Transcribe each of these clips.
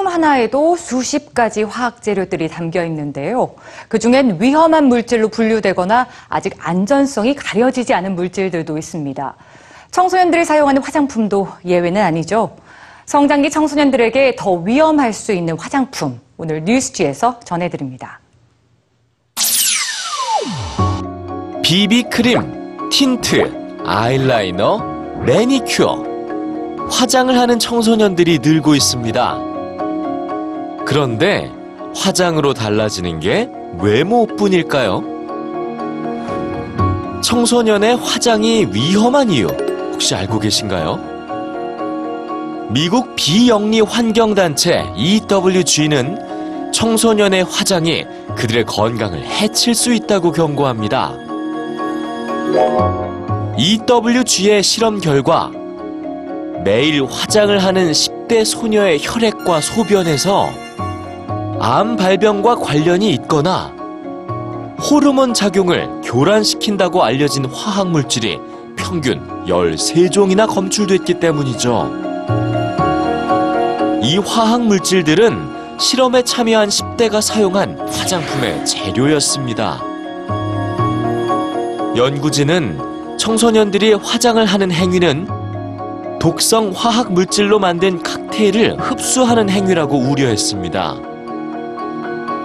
하나에도 수십 가지 화학 재료들이 담겨 있는데요. 그중엔 위험한 물질로 분류되거나 아직 안전성이 가려지지 않은 물질들도 있습니다. 청소년들이 사용하는 화장품도 예외는 아니죠. 성장기 청소년들에게 더 위험할 수 있는 화장품, 오늘 뉴스G에서 전해드립니다. 비비크림, 틴트, 아이라이너, 매니큐어. 화장을 하는 청소년들이 늘고 있습니다. 그런데 화장으로 달라지는 게 외모뿐일까요? 청소년의 화장이 위험한 이유 혹시 알고 계신가요? 미국 비영리 환경단체 EWG는 청소년의 화장이 그들의 건강을 해칠 수 있다고 경고합니다. EWG의 실험 결과 매일 화장을 하는 10대 소녀의 혈액과 소변에서 암 발병과 관련이 있거나 호르몬 작용을 교란시킨다고 알려진 화학 물질이 평균 13종이나 검출됐기 때문이죠. 이 화학 물질들은 실험에 참여한 10대가 사용한 화장품의 재료였습니다. 연구진은 청소년들이 화장을 하는 행위는 독성 화학 물질로 만든 칵테일을 흡수하는 행위라고 우려했습니다.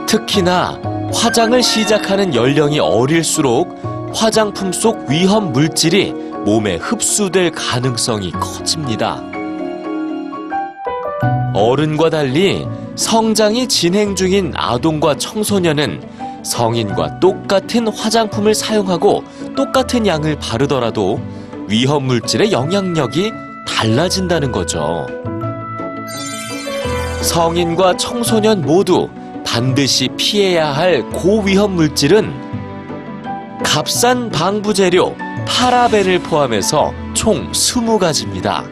특히나 화장을 시작하는 연령이 어릴수록 화장품 속 위험 물질이 몸에 흡수될 가능성이 커집니다. 어른과 달리 성장이 진행 중인 아동과 청소년은 성인과 똑같은 화장품을 사용하고 똑같은 양을 바르더라도 위험 물질의 영향력이 달라진다는 거죠. 성인과 청소년 모두 반드시 피해야 할 고위험 물질은 값싼 방부 재료 파라벤을 포함해서 총 20가지입니다.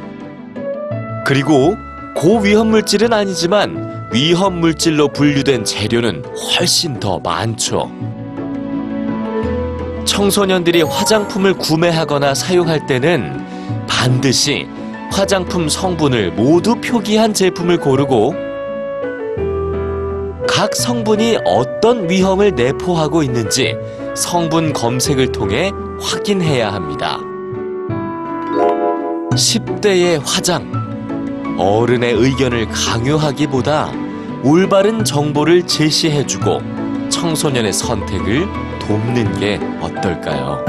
그리고 고위험 물질은 아니지만 위험 물질로 분류된 재료는 훨씬 더 많죠. 청소년들이 화장품을 구매하거나 사용할 때는 반드시 화장품 성분을 모두 표기한 제품을 고르고 각 성분이 어떤 위험을 내포하고 있는지 성분 검색을 통해 확인해야 합니다. 10대의 화장. 어른의 의견을 강요하기보다 올바른 정보를 제시해주고 청소년의 선택을 돕는 게 어떨까요?